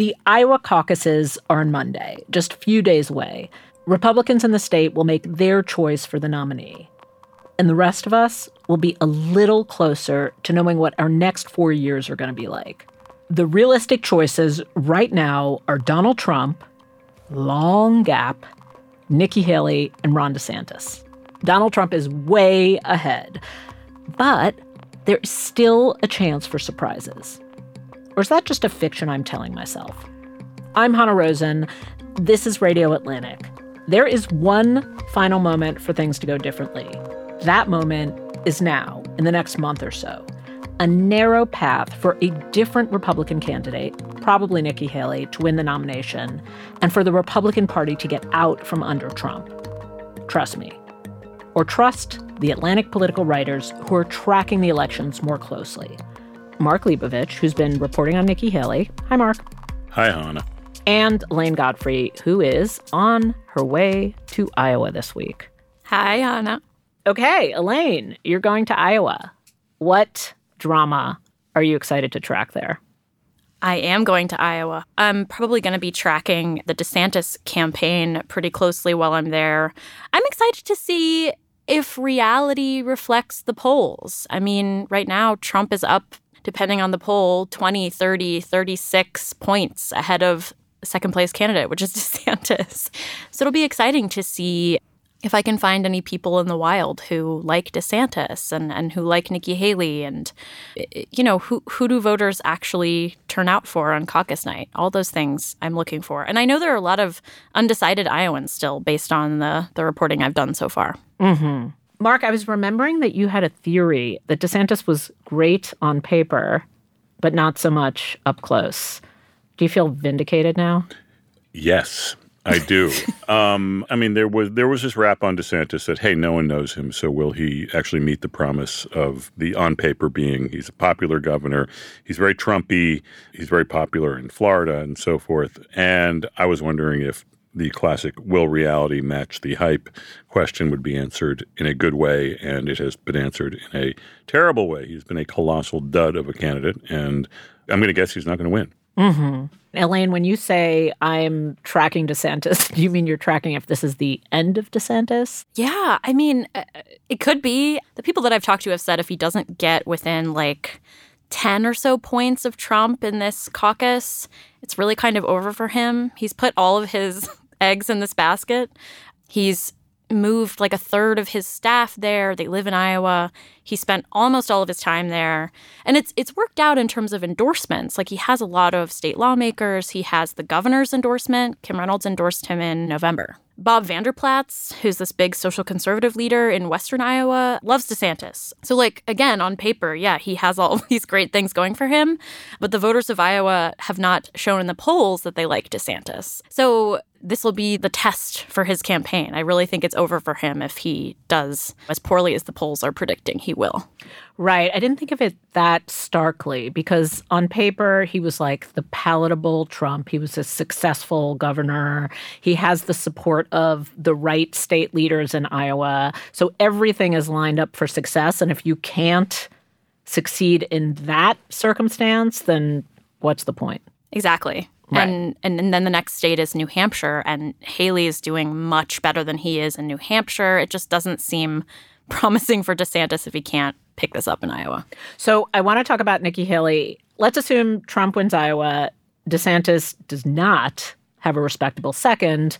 The Iowa caucuses are on Monday, just a few days away. Republicans in the state will make their choice for the nominee. And the rest of us will be a little closer to knowing what our next four years are going to be like. The realistic choices right now are Donald Trump, long gap, Nikki Haley, and Ron DeSantis. Donald Trump is way ahead, but there's still a chance for surprises. Or is that just a fiction I'm telling myself? I'm Hanna Rosin. This is Radio Atlantic. There is one final moment for things to go differently. That moment is now, in the next month or so. A narrow path for a different Republican candidate, probably Nikki Haley, to win the nomination, and for the Republican Party to get out from under Trump. Trust me. Or trust the Atlantic political writers who are tracking the elections more closely. Mark Leibovich, who's been reporting on Nikki Haley. Hi, Mark. Hi, Hanna. And Elaine Godfrey, who is on her way to Iowa this week. Hi, Hanna. Okay, Elaine, you're going to Iowa. What drama are you excited to track there? I am going to Iowa. I'm probably going to be tracking the DeSantis campaign pretty closely while I'm there. I'm excited to see if reality reflects the polls. I mean, right now, Trump is up depending on the poll, 20, 30, 36 points ahead of second place candidate, which is DeSantis. So it'll be exciting to see if I can find any people in the wild who like DeSantis and, and who like Nikki Haley and you know who who do voters actually turn out for on caucus night all those things I'm looking for and I know there are a lot of undecided Iowans still based on the the reporting I've done so far. Mm-hmm. Mark, I was remembering that you had a theory that DeSantis was great on paper, but not so much up close. Do you feel vindicated now? Yes, I do. um, I mean, there was there was this rap on DeSantis that hey, no one knows him, so will he actually meet the promise of the on paper being he's a popular governor, he's very Trumpy, he's very popular in Florida and so forth. And I was wondering if the classic will reality match the hype question would be answered in a good way, and it has been answered in a terrible way. He's been a colossal dud of a candidate, and I'm going to guess he's not going to win. Mm-hmm. Elaine, when you say I'm tracking DeSantis, you mean you're tracking if this is the end of DeSantis? Yeah, I mean, uh, it could be. The people that I've talked to have said if he doesn't get within like 10 or so points of Trump in this caucus, it's really kind of over for him. He's put all of his eggs in this basket. He's moved like a third of his staff there. They live in Iowa. He spent almost all of his time there. And it's it's worked out in terms of endorsements. Like he has a lot of state lawmakers. He has the governor's endorsement. Kim Reynolds endorsed him in November. Bob Vander Plaats, who's this big social conservative leader in Western Iowa, loves DeSantis. So, like, again, on paper, yeah, he has all these great things going for him, but the voters of Iowa have not shown in the polls that they like DeSantis. So, this will be the test for his campaign. I really think it's over for him if he does as poorly as the polls are predicting he will. Right. I didn't think of it that starkly because on paper, he was like the palatable Trump. He was a successful governor. He has the support of the right state leaders in Iowa. So everything is lined up for success. And if you can't succeed in that circumstance, then what's the point? Exactly. Right. And, and and then the next state is New Hampshire, and Haley is doing much better than he is in New Hampshire. It just doesn't seem promising for DeSantis if he can't pick this up in Iowa. So I want to talk about Nikki Haley. Let's assume Trump wins Iowa. DeSantis does not have a respectable second,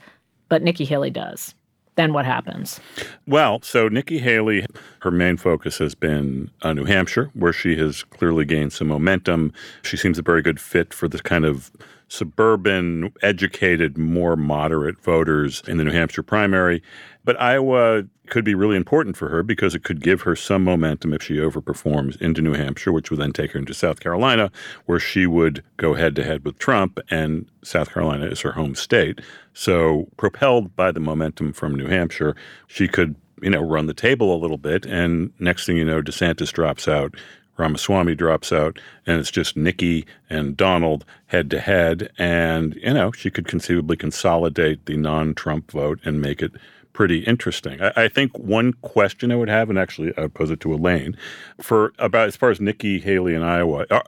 but Nikki Haley does. Then what happens? Well, so Nikki Haley, her main focus has been uh, New Hampshire, where she has clearly gained some momentum. She seems a very good fit for the kind of suburban, educated, more moderate voters in the New Hampshire primary. But Iowa could be really important for her because it could give her some momentum if she overperforms into New Hampshire, which would then take her into South Carolina, where she would go head to head with Trump, and South Carolina is her home state. So, propelled by the momentum from New Hampshire, she could, you know, run the table a little bit. And next thing you know, DeSantis drops out. Ramaswamy drops out, and it's just Nikki and Donald head to head. And, you know, she could conceivably consolidate the non Trump vote and make it pretty interesting. I, I, think one question I would have, and actually I would pose it to Elaine, for about as far as Nikki Haley in Iowa, are,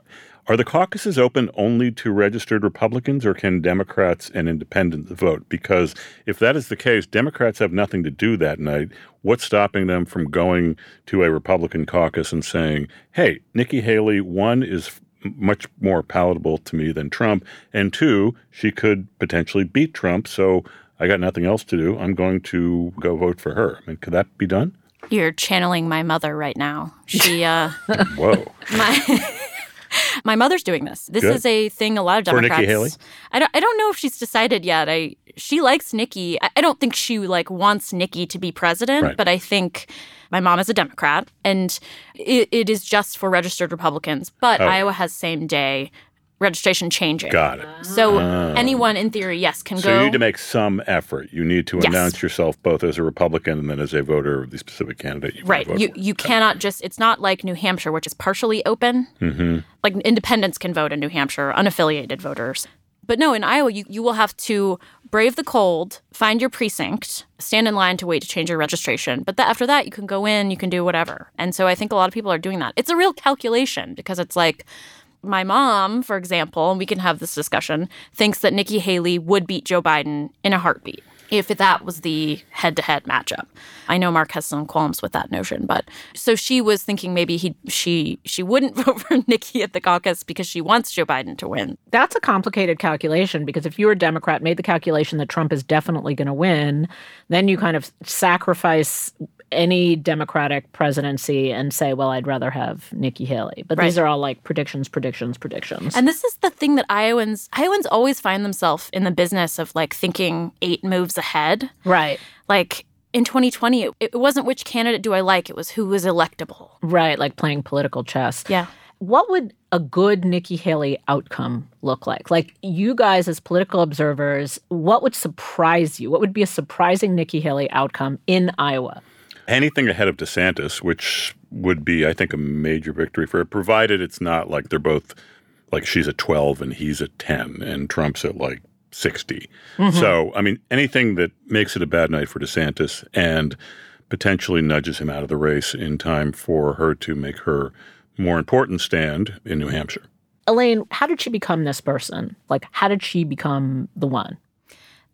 are the caucuses open only to registered Republicans or can Democrats and independents vote? Because if that is the case, Democrats have nothing to do that night. What's stopping them from going to a Republican caucus and saying, hey, Nikki Haley, one, is much more palatable to me than Trump, and two, she could potentially beat Trump. So I got nothing else to do. I'm going to go vote for her. I mean, could that be done? You're channeling my mother right now. She, uh, whoa, my. My mother's doing this. This Good. is a thing a lot of Democrats. For Nikki Haley? I don't. I don't know if she's decided yet. I she likes Nikki. I, I don't think she like wants Nikki to be president, Right. but I think my mom is a Democrat, and it, it is just for registered Republicans. But Oh. Iowa has same day registration changing. got it. So anyone in theory, yes, can So go. you need to make some effort. You need to Yes. announce yourself both as a Republican and then as a voter of the specific candidate. You Right. You for. you cannot just it's not like New Hampshire, which is partially open. Mm-hmm. Like independents can vote in New Hampshire, unaffiliated voters. But no, in Iowa, you, you will have to brave the cold, find your precinct, stand in line to wait to change your registration. But th- after that, you can go in, you can do whatever. And so I think a lot of people are doing that. It's a real calculation because it's like my mom, for example, and we can have this discussion, thinks that Nikki Haley would beat Joe Biden in a heartbeat if that was the head to head matchup. I know Mark has some qualms with that notion, but so she was thinking maybe he she she wouldn't vote for Nikki at the caucus because she wants Joe Biden to win. That's a complicated calculation because if you're a Democrat, made the calculation that Trump is definitely going to win, then you kind of sacrifice any Democratic presidency and say, well, I'd rather have Nikki Haley. But these are all like predictions, predictions, predictions. And this is the thing that Iowans Iowans always find themselves in the business of like thinking eight moves ahead. right. Like in 2020, it, it wasn't which candidate do I like, it was who was electable. Right. Like playing political chess. Yeah. What would a good Nikki Haley outcome look like? Like you guys as political observers, what would surprise you? What would be a surprising Nikki Haley outcome in Iowa? Anything ahead of DeSantis, which would be, I think, a major victory for it, provided it's not like they're both like she's a 12 and he's a 10 and Trump's at like 60. Mm-hmm. So, I mean, anything that makes it a bad night for DeSantis and potentially nudges him out of the race in time for her to make her more important stand in New Hampshire. Elaine, how did she become this person? Like, how did she become the one?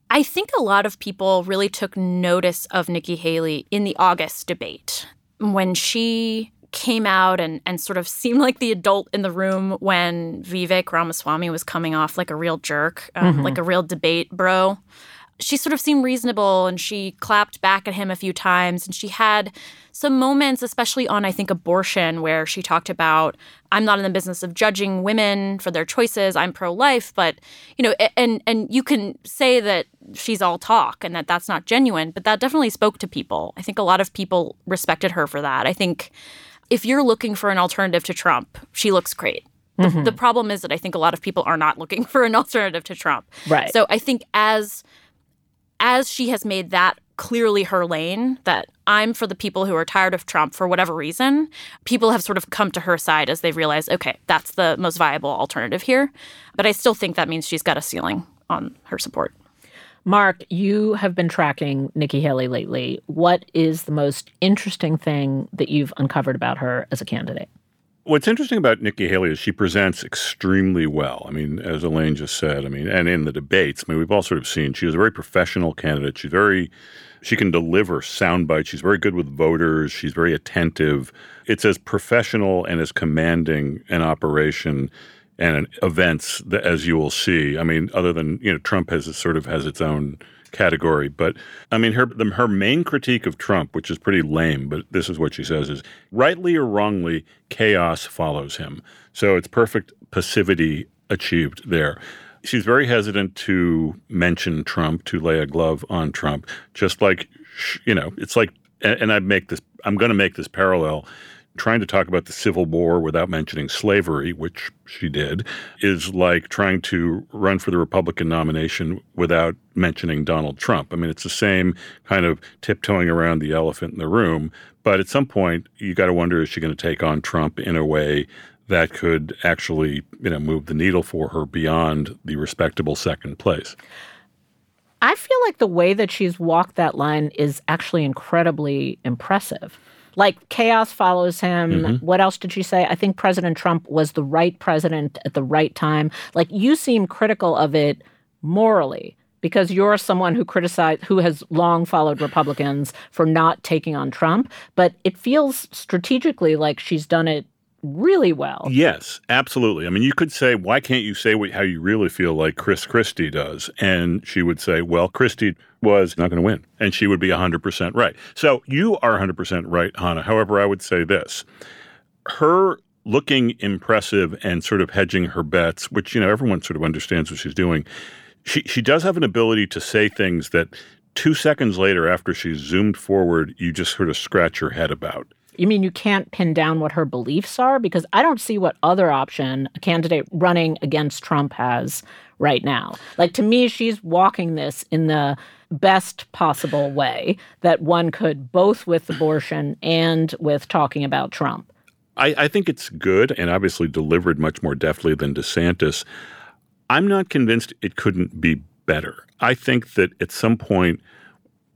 I think a lot of people really took notice of Nikki Haley in the August debate when she came out and, and sort of seemed like the adult in the room when Vivek Ramaswamy was coming off like a real jerk, um, like a real debate bro. She sort of seemed reasonable and she clapped back at him a few times. And she had some moments, especially on, I think, abortion, where she talked about, I'm not in the business of judging women for their choices. I'm pro life. But, you know, and, and you can say that she's all talk and that that's not genuine, but that definitely spoke to people. I think a lot of people respected her for that. I think if you're looking for an alternative to Trump, she looks great. The, mm-hmm. the problem is that I think a lot of people are not looking for an alternative to Trump. Right. So I think as as she has made that clearly her lane, that I'm for the people who are tired of Trump for whatever reason, people have sort of come to her side as they realize, okay, that's the most viable alternative here. But I still think that means she's got a ceiling on her support. Mark, you have been tracking Nikki Haley lately. What is the most interesting thing that you've uncovered about her as a candidate? What's interesting about Nikki Haley is she presents extremely well. I mean, as Elaine just said, I mean, and in the debates, I mean, we've all sort of seen she was a very professional candidate. She's very, she can deliver sound bites. She's very good with voters. She's very attentive. It's as professional and as commanding an operation and an events that, as you will see. I mean, other than you know, Trump has sort of has its own category. But I mean, her the, her main critique of Trump, which is pretty lame, but this is what she says: is rightly or wrongly, chaos follows him. So it's perfect passivity achieved there. She's very hesitant to mention Trump, to lay a glove on Trump, just like, you know, it's like, and, I make this, I'm going to make this parallel. Trying to talk about the Civil War without mentioning slavery, which she did, is like trying to run for the Republican nomination without mentioning Donald Trump. I mean, it's the same kind of tiptoeing around the elephant in the room. But at some point, you got to wonder is she going to take on Trump in a way that could actually, you know, move the needle for her beyond the respectable second place. I feel like the way that she's walked that line is actually incredibly impressive. Like chaos follows him. Mm-hmm. What else did she say? I think President Trump was the right president at the right time. Like you seem critical of it morally because you're someone who criticized who has long followed Republicans for not taking on Trump, but it feels strategically like she's done it really well. Yes, absolutely. I mean, you could say, why can't you say what, how you really feel like Chris Christie does? And she would say, well, Christie was not going to win. And she would be 100% right. So you are 100% right, Hanna. However, I would say this her looking impressive and sort of hedging her bets, which, you know, everyone sort of understands what she's doing. She, she does have an ability to say things that two seconds later, after she's zoomed forward, you just sort of scratch your head about. You mean you can't pin down what her beliefs are? Because I don't see what other option a candidate running against Trump has right now. Like to me, she's walking this in the best possible way that one could, both with abortion and with talking about Trump. I, I think it's good and obviously delivered much more deftly than DeSantis. I'm not convinced it couldn't be better. I think that at some point,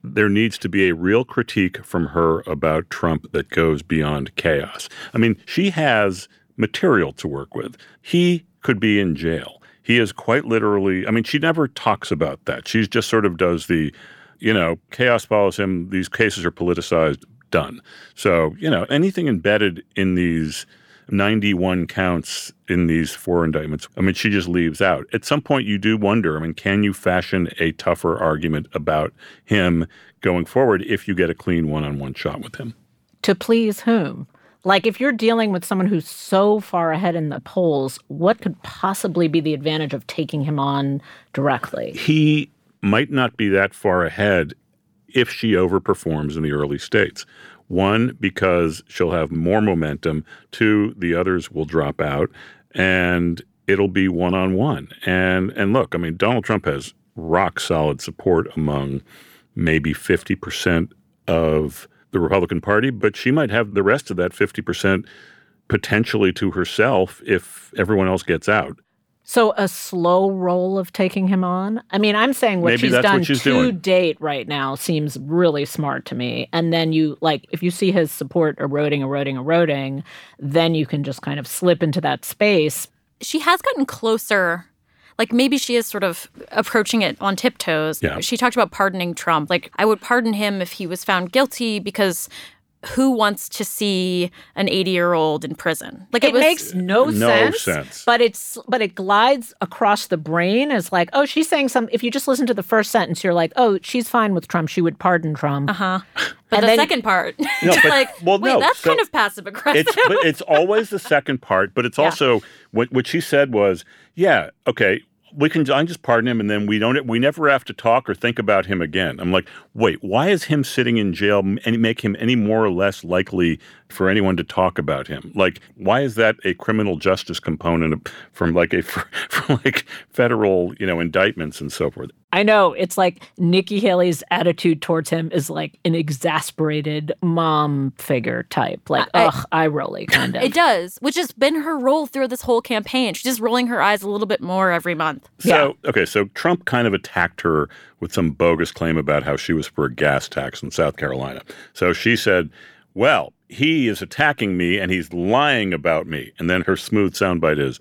there needs to be a real critique from her about Trump that goes beyond chaos. I mean, she has material to work with. He could be in jail. He is quite literally, I mean, she never talks about that. She just sort of does the, you know, chaos follows him. These cases are politicized, done. So, you know, anything embedded in these 91 counts in these four indictments. I mean, she just leaves out. At some point, you do wonder I mean, can you fashion a tougher argument about him going forward if you get a clean one on one shot with him? To please whom? Like, if you're dealing with someone who's so far ahead in the polls, what could possibly be the advantage of taking him on directly? He might not be that far ahead if she overperforms in the early states. One, because she'll have more momentum. Two, the others will drop out, and it'll be one on one. And and look, I mean, Donald Trump has rock solid support among maybe fifty percent of the Republican Party, but she might have the rest of that fifty percent potentially to herself if everyone else gets out. So a slow roll of taking him on. I mean, I'm saying what Maybe she's done what she's to doing. date right now seems really smart to me. And then you like if you see his support eroding, eroding, eroding, then you can just kind of slip into that space. She has gotten closer. Like maybe she is sort of approaching it on tiptoes. Yeah. She talked about pardoning Trump. Like I would pardon him if he was found guilty because who wants to see an 80 year old in prison? Like It, was, makes no, No sense, sense. But it's but it glides across the brain as like, oh, she's saying some if you just listen to the first sentence, you're like, oh, she's fine with Trump. She would pardon Trump. Uh-huh. But And the then- second part, No, but- like, well, wait, no, that's so kind of passive aggressive. It's but it's always the second part, but it's Yeah. also what what she said was, yeah, okay, we can I just pardon him and then we don't we never have to talk or think about him again. I'm like, wait, why is him sitting in jail and make him any more or less likely for anyone to talk about him? Like, why is that a criminal justice component from like a from like federal you know indictments and so forth? I know it's like Nikki Haley's attitude towards him is like an exasperated mom figure type, like I- ugh, eye rolly kind of. It does, which has been her role through this whole campaign. She's just rolling her eyes a little bit more every month. So okay, so Trump kind of attacked her with some bogus claim about how she was for a gas tax in South Carolina. So she said, "Well, he is attacking me and he's lying about me." And then her smooth soundbite is,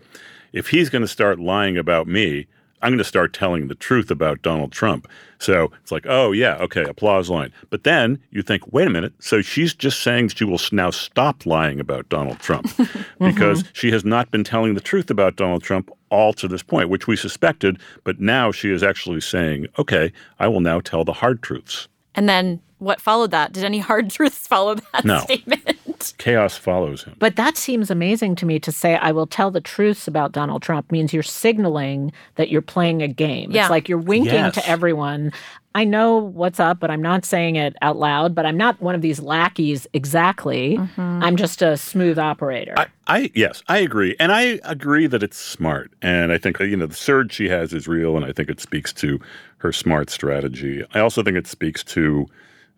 "If he's going to start lying about me." I'm going to start telling the truth about Donald Trump. So it's like, oh, yeah, okay, applause line. But then you think, wait a minute. So she's just saying she will now stop lying about Donald Trump because mm-hmm. she has not been telling the truth about Donald Trump all to this point, which we suspected. But now she is actually saying, okay, I will now tell the hard truths. And then what followed that? Did any hard truths follow that No. statement? That's chaos follows him. But that seems amazing to me to say, I will tell the truths about Donald Trump means you're signaling that you're playing a game. Yeah. It's like you're winking Yes. to everyone. I know what's up, but I'm not saying it out loud. But I'm not one of these lackeys exactly. Mm-hmm. I'm just a smooth operator. I, I yes, I agree, and I agree that it's smart, and I think you know the surge she has is real, and I think it speaks to her smart strategy. I also think it speaks to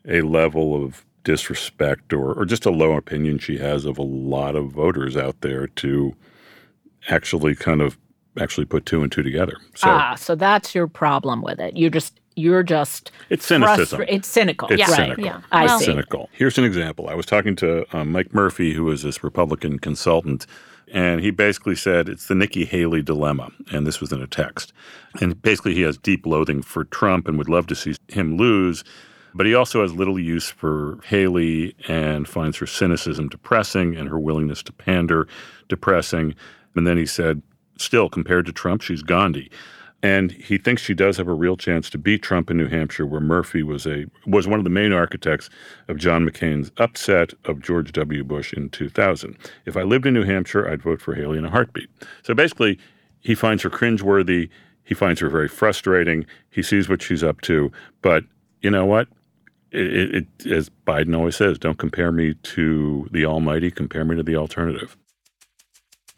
a level of disrespect or or just a low opinion she has of a lot of voters out there to actually kind of actually put two and two together. So ah, so that's your problem with it. You're just you're just it's cynicism. frustra- It's cynical. It's right. cynical. Yeah. I Well- see. cynical. Here's an example. I was talking to um, Mike Murphy, who is this Republican consultant, and he basically said it's the Nikki Haley dilemma. And this was in a text. And basically, he has deep loathing for Trump and would love to see him lose. But he also has little use for Haley and finds her cynicism depressing and her willingness to pander depressing. And then he said, still, compared to Trump, she's Gandhi. And he thinks she does have a real chance to beat Trump in New Hampshire, where Murphy was a was one of the main architects of John McCain's upset of George W. Bush in 2000. If I lived in New Hampshire, I'd vote for Haley in a heartbeat. So basically, he finds her cringeworthy. He finds her very frustrating. He sees what she's up to. But you know what? It, it, as Biden always says, don't compare me to the Almighty. Compare me to the alternative.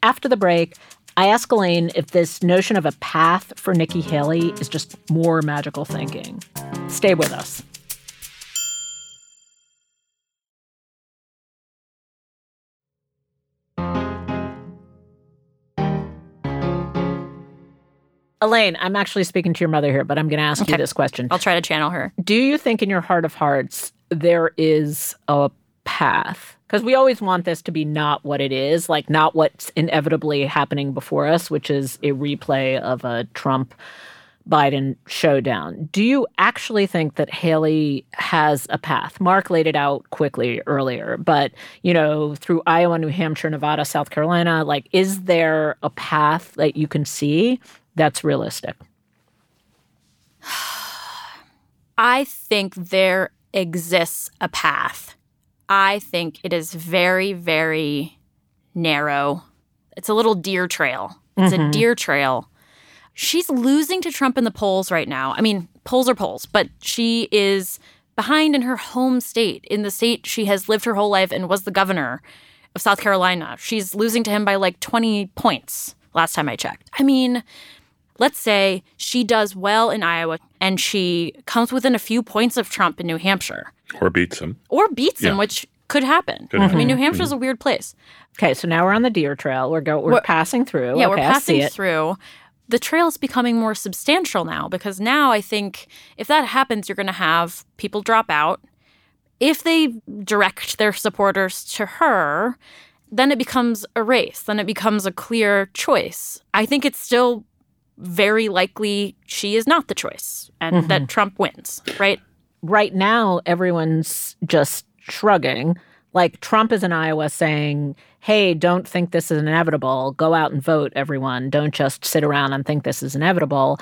After the break, I ask Elaine if this notion of a path for Nikki Haley is just more magical thinking. Stay with us. Elaine, I'm actually speaking to your mother here, but I'm going to ask you this question. I'll try to channel her. Do you think in your heart of hearts there is a path? Because we always want this to be not what it is, like not what's inevitably happening before us, which is a replay of a Trump Biden showdown. Do you actually think that Haley has a path? Mark laid it out quickly earlier, but you know, through Iowa, New Hampshire, Nevada, South Carolina, like is there a path that you can see that's realistic? I think there exists a path. I think it is very, very narrow. It's a little deer trail. It's a mm-hmm. deer trail. She's losing to Trump in the polls right now. I mean, polls are polls, but she is behind in her home state, in the state she has lived her whole life and was the governor of South Carolina. She's losing to him by like 20 points last time I checked. I mean, let's say she does well in Iowa and she comes within a few points of Trump in New Hampshire Or beats him. or beats him, which could happen. Could I happen. mean, New mm-hmm. Hampshire's mm-hmm. a weird place. Okay, so now we're on the deer trail. We're go we're, We're- passing through. Yeah, okay, we're passing through. The trail is becoming more substantial now because now I think if that happens, you're going to have people drop out. If they direct their supporters to her, then it becomes a race. Then it becomes a clear choice. I think it's still very likely she is not the choice and Mm-hmm. that Trump wins, right? right now everyone's just shrugging. Like Trump is in Iowa saying, hey, don't think this is inevitable. Go out and vote, everyone. Don't just sit around and think this is inevitable.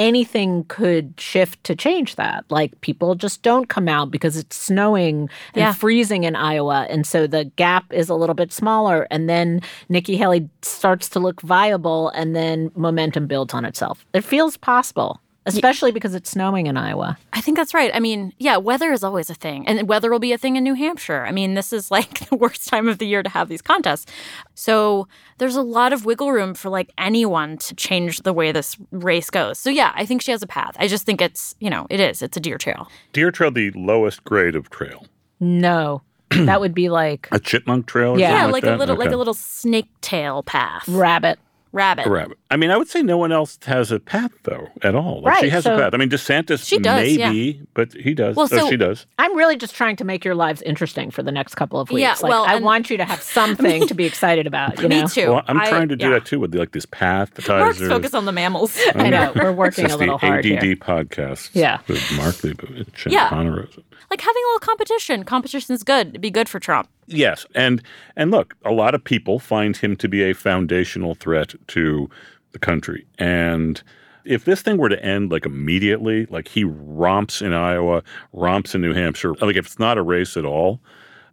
Anything could shift to change that. Like people just don't come out because it's snowing and Yeah. freezing in Iowa. And so the gap is a little bit smaller. And then Nikki Haley starts to look viable and then momentum builds on itself. It feels possible, especially because it's snowing in Iowa. I think that's right. I mean, yeah, weather is always a thing, and weather will be a thing in New Hampshire. I mean, this is like the worst time of the year to have these contests. So there's a lot of wiggle room for like anyone to change the way this race goes. So yeah, I think she has a path. I just think it's, you know, it is. It's a deer trail. Deer trail, the lowest grade of trail. No, that would be like A chipmunk trail? Or Yeah. Yeah, something like, like a little that? like a little snake tail path. rabbit. Rabbit. A rabbit. I mean, I would say no one else has a path though at all. Like, she has so- a path. I mean, DeSantis She does, maybe, but he does. Well, so- she does. I'm really just trying to make your lives interesting for the next couple of weeks. Yeah, like, well, I and- want you to have something to be excited about. You know, Me too. Well, I'm I- trying to do yeah. that too with like this path. Mark's focused on the mammals. I know we're working This a is little the hard ADD here. podcast. Yeah. with Mark Leibovich and Yeah. Hanna Rosin. like having a little competition. Competition is good. It'd be good for Trump. Yes, and and look, a lot of people find him to be a foundational threat to the country. And if this thing were to end like immediately, like he romps in Iowa, romps in New Hampshire, like if it's not a race at all,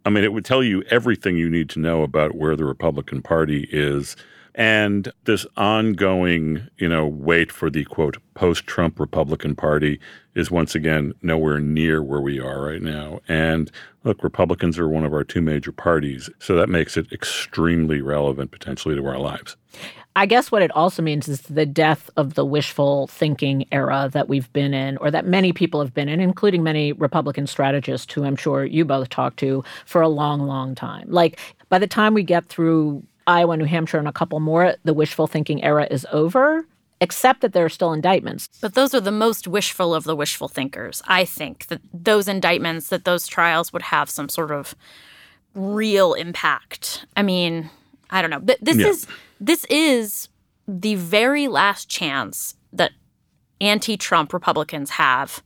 I mean, it would tell you everything you need to know about where the Republican Party is. And this ongoing, you know, wait for the quote post Trump Republican Party is once again nowhere near where we are right now. And look, Republicans are one of our two major parties. So that makes it extremely relevant potentially to our lives. I guess what it also means is the death of the wishful thinking era that we've been in, or that many people have been in, including many Republican strategists who I'm sure you both talked to for a long, long time. Like by the time we get through Iowa, New Hampshire, and a couple more, the wishful thinking era is over, except that there are still indictments. But those are the most wishful of the wishful thinkers. I think that those indictments, that those trials would have some sort of real impact. I mean, I don't know. But this Yeah. is this is the very last chance that anti-Trump Republicans have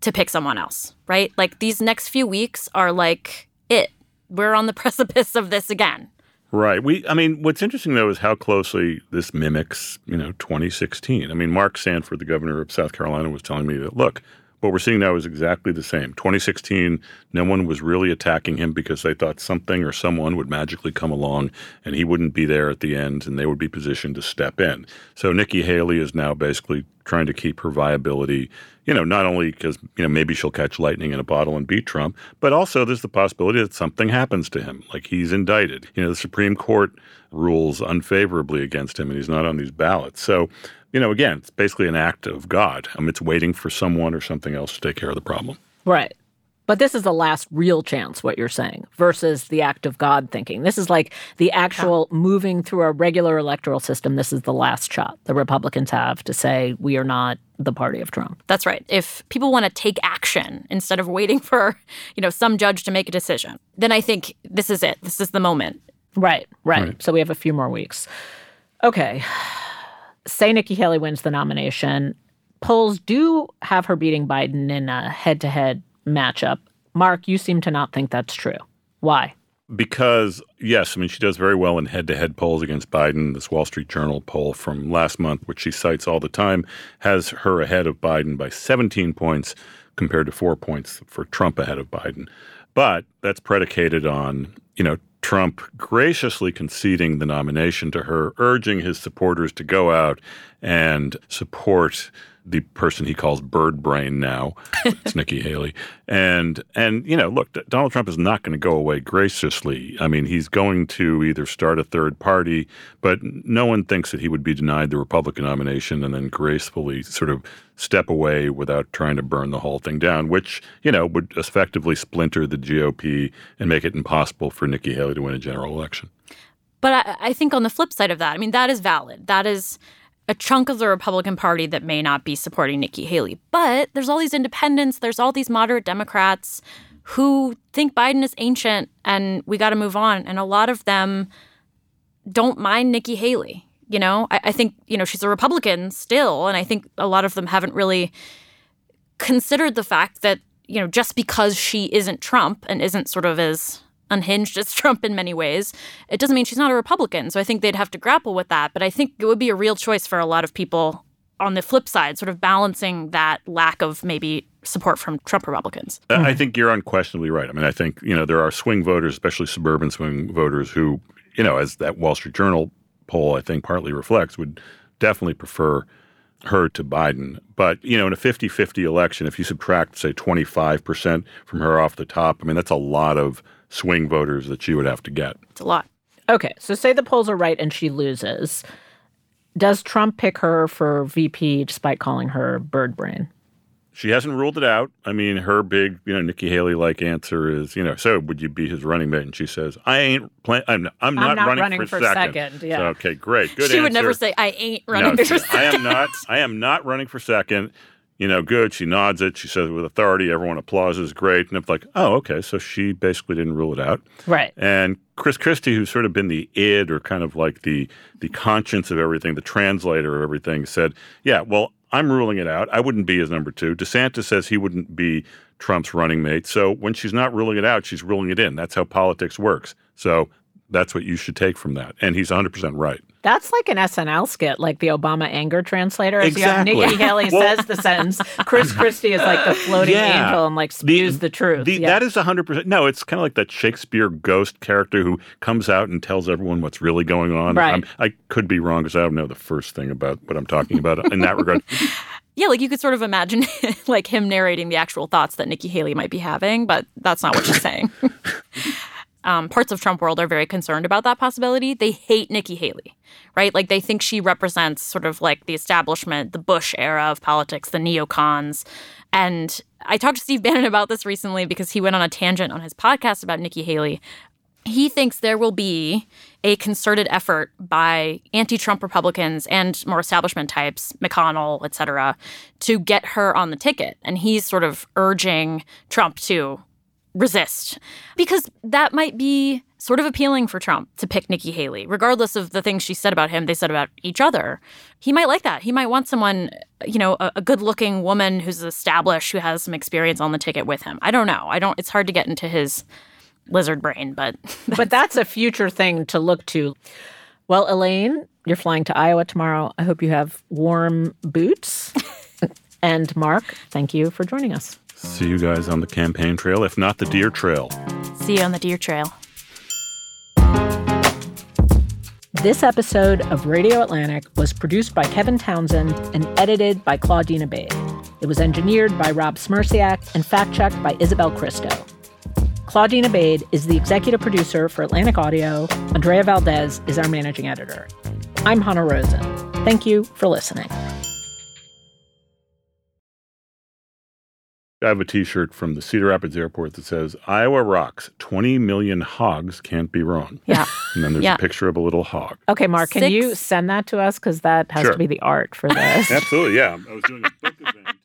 to pick someone else, right? Like these next few weeks are like it. We're on the precipice of this again. Right. We I mean, what's interesting though is how closely this mimics, you know, 2016. I mean, Mark Sanford, the governor of South Carolina, was telling me that look, what we're seeing now is exactly the same. 2016, no one was really attacking him because they thought something or someone would magically come along and he wouldn't be there at the end and they would be positioned to step in. So Nikki Haley is now basically trying to keep her viability, you know, not only because, you know, maybe she'll catch lightning in a bottle and beat Trump, but also there's the possibility that something happens to him, like he's indicted. You know, the Supreme Court rules unfavorably against him and he's not on these ballots. So, you know, again, it's basically an act of God. I mean, it's waiting for someone or something else to take care of the problem. Right. But this is the last real chance, what you're saying, versus the act of God thinking. This is like the actual moving through a regular electoral system. This is the last shot the Republicans have to say, we are not the party of Trump. That's right. If people want to take action instead of waiting for, you know, some judge to make a decision, then I think this is it. This is the moment. Right, right. Right. So we have a few more weeks. Okay. Say Nikki Haley wins the nomination. Polls do have her beating Biden in a head to head matchup. Mark, you seem to not think that's true. Why? Because, yes, I mean, she does very well in head to head polls against Biden. This Wall Street Journal poll from last month, which she cites all the time, has her ahead of Biden by 17 points compared to four points for Trump ahead of Biden. But that's predicated on, you know, Trump graciously conceding the nomination to her, urging his supporters to go out and support the person he calls bird brain now. It's Nikki Haley. And and you know, look, Donald Trump is not going to go away graciously. I mean, he's going to either start a third party, but no one thinks that he would be denied the Republican nomination and then gracefully sort of step away without trying to burn the whole thing down, which, you know, would effectively splinter the GOP and make it impossible for Nikki Haley to win a general election. But I, I think on the flip side of that, I mean, that is valid. That is a chunk of the Republican Party that may not be supporting Nikki Haley. But there's all these independents, there's all these moderate Democrats who think Biden is ancient and we got to move on. And a lot of them don't mind Nikki Haley. You know, I, I think, you know, she's a Republican still. And I think a lot of them haven't really considered the fact that, you know, just because she isn't Trump and isn't sort of as unhinged as Trump in many ways, it doesn't mean she's not a Republican. So I think they'd have to grapple with that. But I think it would be a real choice for a lot of people on the flip side, sort of balancing that lack of maybe support from Trump Republicans. I think you're unquestionably right. I mean, I think, you know, there are swing voters, especially suburban swing voters, who, you know, as that Wall Street Journal poll, I think, partly reflects, would definitely prefer her to Biden. But, you know, in a 50 50 election, if you subtract, say, 25% from her off the top, I mean, that's a lot of swing voters that she would have to get. It's a lot. Okay, so say the polls are right and she loses. Does Trump pick her for VP despite calling her bird brain? She hasn't ruled it out. I mean, her big, you know, Nikki Haley like answer is, you know, so would you be his running mate? And she says, I ain't plan. I'm, I'm not, not running, running for, for second. second, yeah. So, okay, great, good. she would never say, I ain't running no, for she- I am not. I am not running for second. You know, good. She nods it. She says it with authority. Everyone applauses. Great. And it's like, oh, okay. So she basically didn't rule it out. Right. And Chris Christie, who's sort of been the id or kind of like the the conscience of everything, the translator of everything, said, yeah, well, I'm ruling it out. I wouldn't be his number two. DeSantis says he wouldn't be Trump's running mate. So when she's not ruling it out, she's ruling it in. That's how politics works. So That's what you should take from that. And he's 100% right. That's like an SNL skit, like the Obama anger translator. So you Exactly. Nikki Haley Well- says the sentence. Chris Christie is like the floating Yeah. angel and like spews the, truth. the- yeah. That is 100%. No, it's kind of like that Shakespeare ghost character who comes out and tells everyone what's really going on. Right. I'm- I could be wrong because I don't know the first thing about what I'm talking about in that regard. Yeah, like you could sort of imagine like him narrating the actual thoughts that Nikki Haley might be having, but that's not what she's saying. Um, parts of Trump world are very concerned about that possibility. They hate Nikki Haley, right? Like they think she represents sort of like the establishment, the Bush era of politics, the neocons. And I talked to Steve Bannon about this recently because he went on a tangent on his podcast about Nikki Haley. He thinks there will be a concerted effort by anti-Trump Republicans and more establishment types, McConnell, et cetera, to get her on the ticket. And he's sort of urging Trump to resist because that might be sort of appealing for Trump to pick Nikki Haley, regardless of the things she said about him, they said about each other. He might like that. He might want someone, you know, a, a good-looking woman who's established, who has some experience on the ticket with him. I don't know. I don't. It's hard to get into his lizard brain, but but that's a future thing to look to. Well, Elaine, you're flying to Iowa tomorrow. I hope you have warm boots. and Mark, thank you for joining us. See you guys on the campaign trail, if not the deer trail. see you on the deer trail. This episode of Radio Atlantic was produced by Kevin Townsend and edited by Claudine Ebeid. It was engineered by Rob Smierciak and fact checked by Isabel Cristo. Claudine Ebeid is the executive producer for Atlantic Audio. Andrea Valdez is our managing editor. I'm Hanna Rosin. Thank you for listening. I have a T-shirt from the Cedar Rapids Airport that says "Iowa rocks. Twenty million hogs can't be wrong." Yeah. And then there's Yeah. a picture of a little hog. Okay, Mark, can you send that to us? Because that has Sure. to be the art for this. Absolutely, yeah. I was doing it.